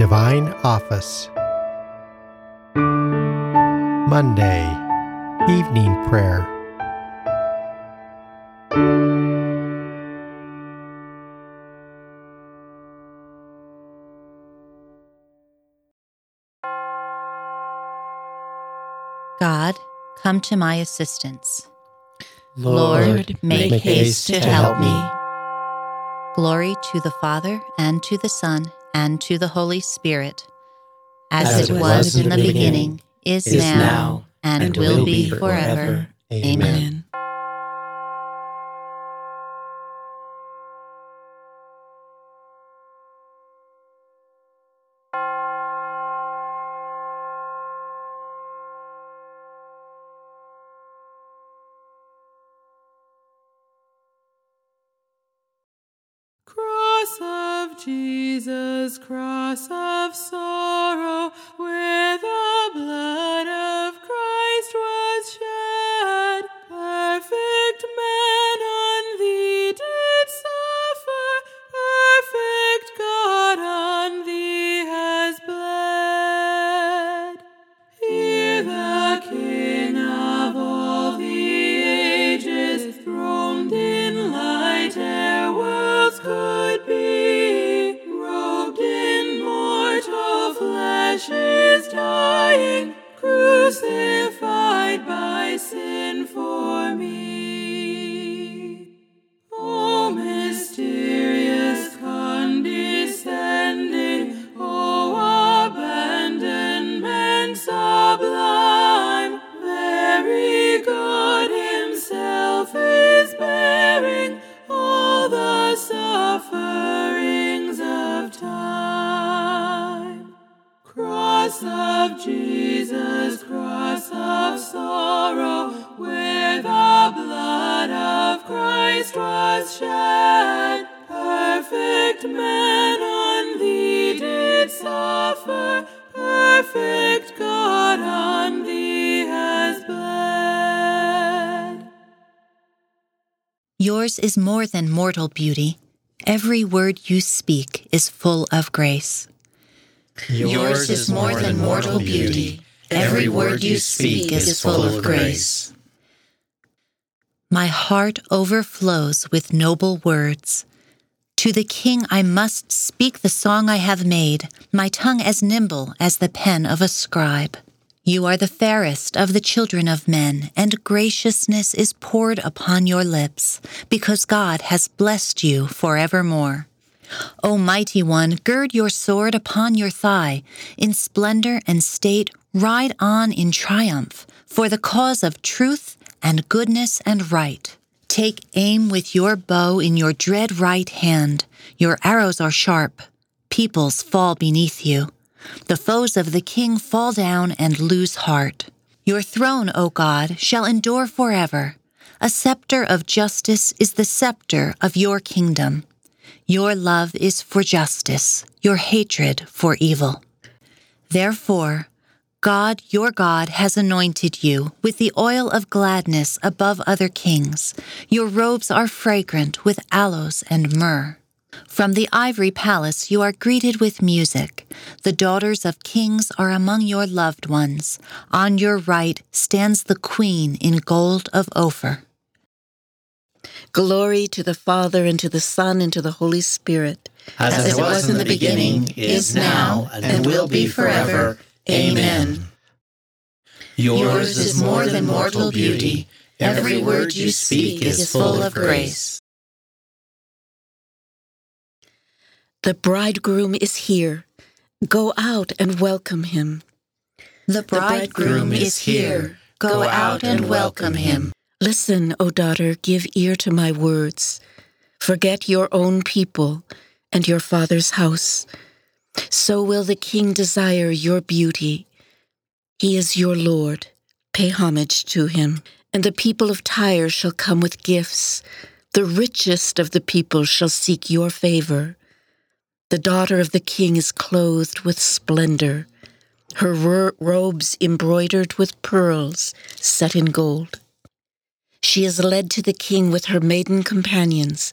Divine Office. Monday, Evening Prayer. God, come to my assistance. Lord, make haste to help me. Glory to the Father, and to the Son, and to the Holy Spirit, as, As it was in the beginning, is, is now, now, and, will be forever. Amen. Amen. Cross of Jesus, cross of sorrow, where the blood of shed. Perfect man on thee did suffer, perfect God on thee has bled. Yours is more than mortal beauty. Every word you speak is full of grace. Yours is more than mortal beauty. Every word you speak is full of grace. My heart overflows with noble words. To the King I must speak the song I have made, my tongue as nimble as the pen of a scribe. You are the fairest of the children of men, and graciousness is poured upon your lips, because God has blessed you forevermore. O mighty one, gird your sword upon your thigh. In splendor and state, ride on in triumph, for the cause of truth and goodness and right. Take aim with your bow in your dread right hand. Your arrows are sharp. Peoples fall beneath you. The foes of the king fall down and lose heart. Your throne, O God, shall endure forever. A scepter of justice is the scepter of your kingdom. Your love is for justice, your hatred for evil. Therefore, God, your God, has anointed you with the oil of gladness above other kings. Your robes are fragrant with aloes and myrrh. From the ivory palace you are greeted with music. The daughters of kings are among your loved ones. On your right stands the queen in gold of Ophir. Glory to the Father, and to the Son, and to the Holy Spirit. As, it was in the beginning, is now, and will be forever. Amen. Yours is more than mortal beauty. Every word you speak is full of grace. The bridegroom is here. Go out and welcome him. The Bridegroom is here. Go out and welcome him. Listen, O daughter, give ear to my words. Forget your own people and your father's house. So will the king desire your beauty. He is your Lord. Pay homage to him. And the people of Tyre shall come with gifts. The richest of the people shall seek your favor. The daughter of the king is clothed with splendor, her ro- robes embroidered with pearls set in gold. She is led to the king with her maiden companions.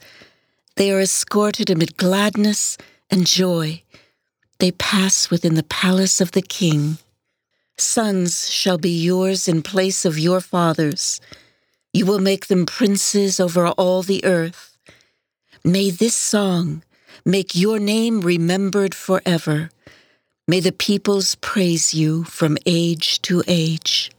They are escorted amid gladness and joy. They pass within the palace of the king. Sons shall be yours in place of your fathers. You will make them princes over all the earth. May this song make your name remembered forever. May the peoples praise you from age to age.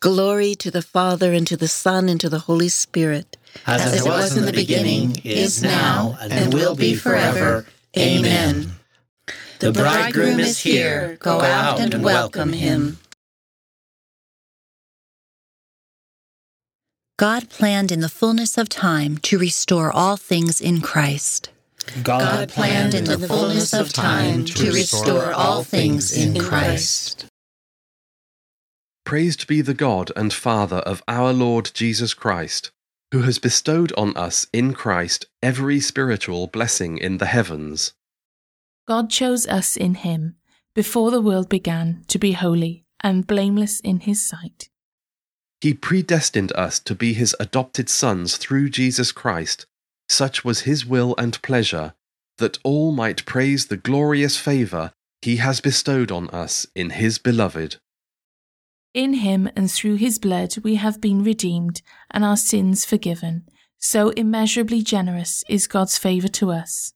Glory to the Father, and to the Son, and to the Holy Spirit. As, As it was in the beginning, is now, and will be forever. Amen. The bridegroom is here. Go out and welcome him. God planned in the fullness of time to restore all things in Christ. God planned in the fullness of time to restore all things in Christ. Praised be the God and Father of our Lord Jesus Christ, who has bestowed on us in Christ every spiritual blessing in the heavens. God chose us in him before the world began to be holy and blameless in his sight. He predestined us to be his adopted sons through Jesus Christ. Such was his will and pleasure, that all might praise the glorious favour he has bestowed on us in his beloved. In him and through his blood we have been redeemed and our sins forgiven. So immeasurably generous is God's favour to us.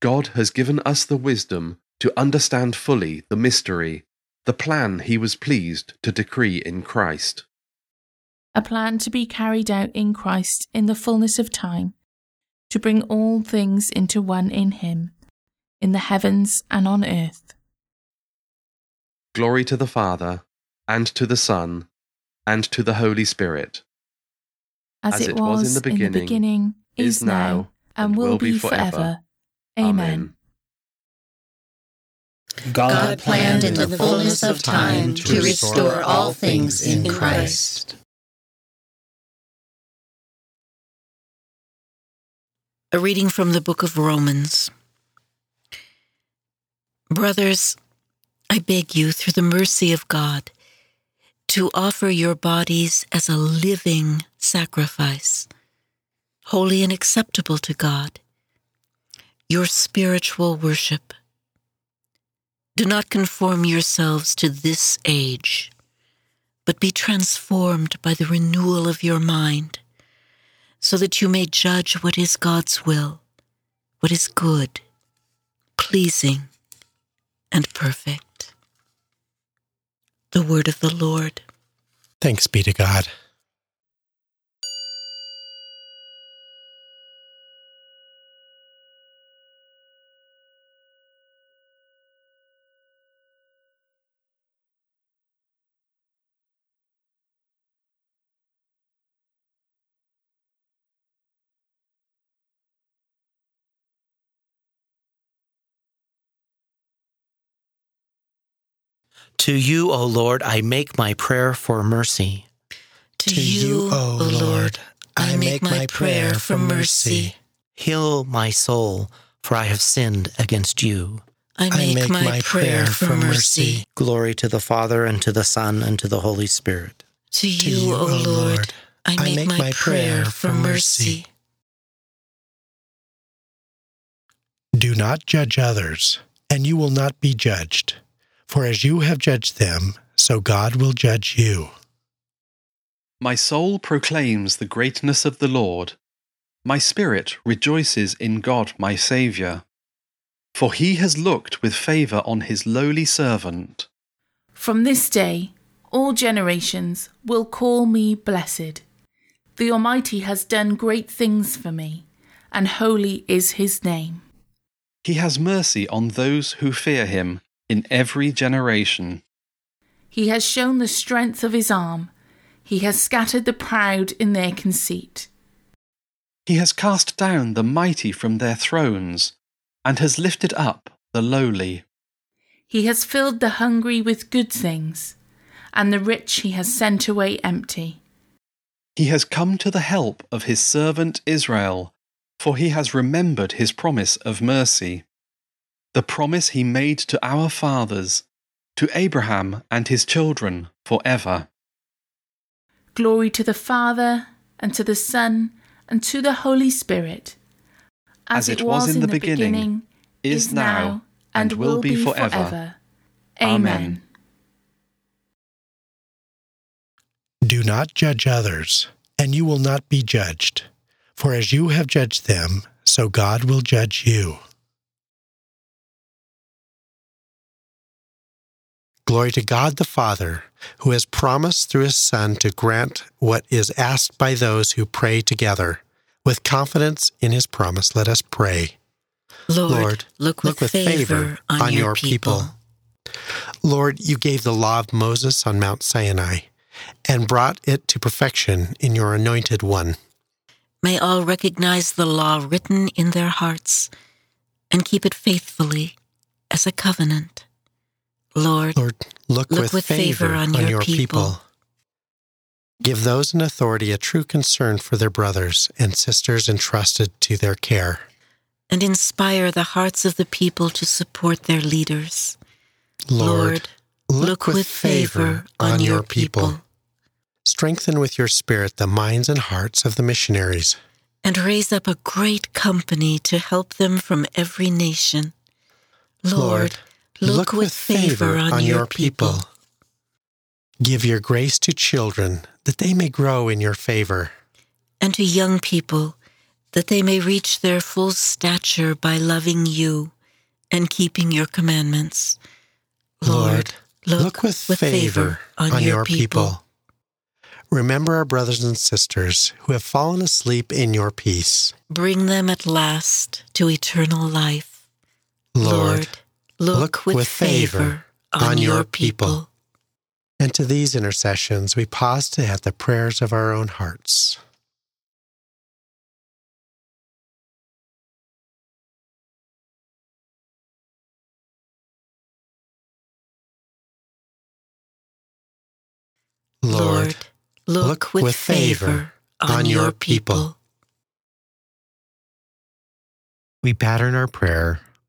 God has given us the wisdom to understand fully the mystery, the plan he was pleased to decree in Christ. A plan to be carried out in Christ in the fullness of time, to bring all things into one in him, in the heavens and on earth. Glory to the Father, and to the Son, and to the Holy Spirit. As, it, was, in the beginning, is now, and will be forever. Amen. God planned in the fullness of time to restore all things in Christ. A reading from the book of Romans. Brothers, I beg you, through the mercy of God, to offer your bodies as a living sacrifice, holy and acceptable to God, your spiritual worship. Do not conform yourselves to this age, but be transformed by the renewal of your mind, so that you may judge what is God's will, what is good, pleasing, and perfect. The word of the Lord. Thanks be to God. To you, O Lord, I make my prayer for mercy. To, you, O Lord, I make my prayer for mercy. Heal my soul, for I have sinned against you. I make, my, prayer for mercy. Glory to the Father, and to the Son, and to the Holy Spirit. To you, O Lord, I make my prayer for mercy. Do not judge others, and you will not be judged. For as you have judged them, so God will judge you. My soul proclaims the greatness of the Lord. My spirit rejoices in God my Saviour. For he has looked with favour on his lowly servant. From this day, all generations will call me blessed. The Almighty has done great things for me, and holy is his name. He has mercy on those who fear him in every generation. He has shown the strength of his arm. He has scattered the proud in their conceit. He has cast down the mighty from their thrones, and has lifted up the lowly. He has filled the hungry with good things, and the rich he has sent away empty. He has come to the help of his servant Israel, for he has remembered his promise of mercy, the promise he made to our fathers, to Abraham and his children forever. Glory to the Father, and to the Son, and to the Holy Spirit, As it was in the beginning, is now, and will be forever. Amen. Do not judge others, and you will not be judged. For as you have judged them, so God will judge you. Glory to God the Father, who has promised through his Son to grant what is asked by those who pray together. With confidence in his promise, let us pray. Lord, Lord, look Look with favor on, your people. Lord, you gave the law of Moses on Mount Sinai and brought it to perfection in your anointed one. May all recognize the law written in their hearts and keep it faithfully as a covenant. Lord, Lord, look, Look with, with favor, favor on on your your people. people. Give those in authority a true concern for their brothers and sisters entrusted to their care. and inspire the hearts of the people to support their leaders. Lord, look with favor on your people. Strengthen with your spirit the minds and hearts of the missionaries. and raise up a great company to help them from every nation. Lord, look, with favor on, your people. Give your grace to children that they may grow in your favor. and to young people that they may reach their full stature by loving you and keeping your commandments. Lord, look, with, favor, on, your people. Remember our brothers and sisters who have fallen asleep in your peace. Bring them at last to eternal life. Lord, look, with, favor on, your people. And to these intercessions, we pause to add the prayers of our own hearts. Lord, look, with, favor on your people. we pattern our prayer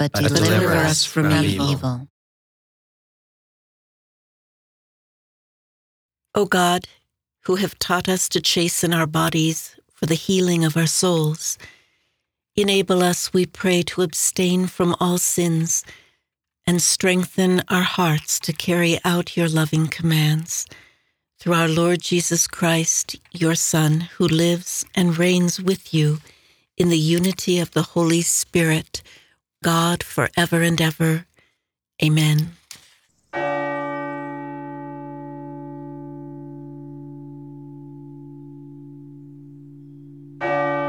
but deliver us from evil. O God, who have taught us to chasten our bodies for the healing of our souls, enable us, we pray, to abstain from all sins and strengthen our hearts to carry out your loving commands. Through our Lord Jesus Christ, your Son, who lives and reigns with you in the unity of the Holy Spirit, God forever and ever. Amen.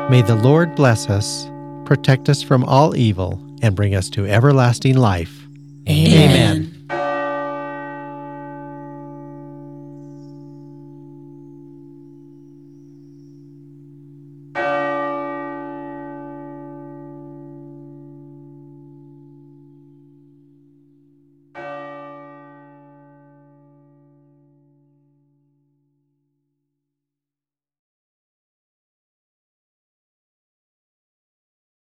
May the Lord bless us, protect us from all evil, and bring us to everlasting life. Amen.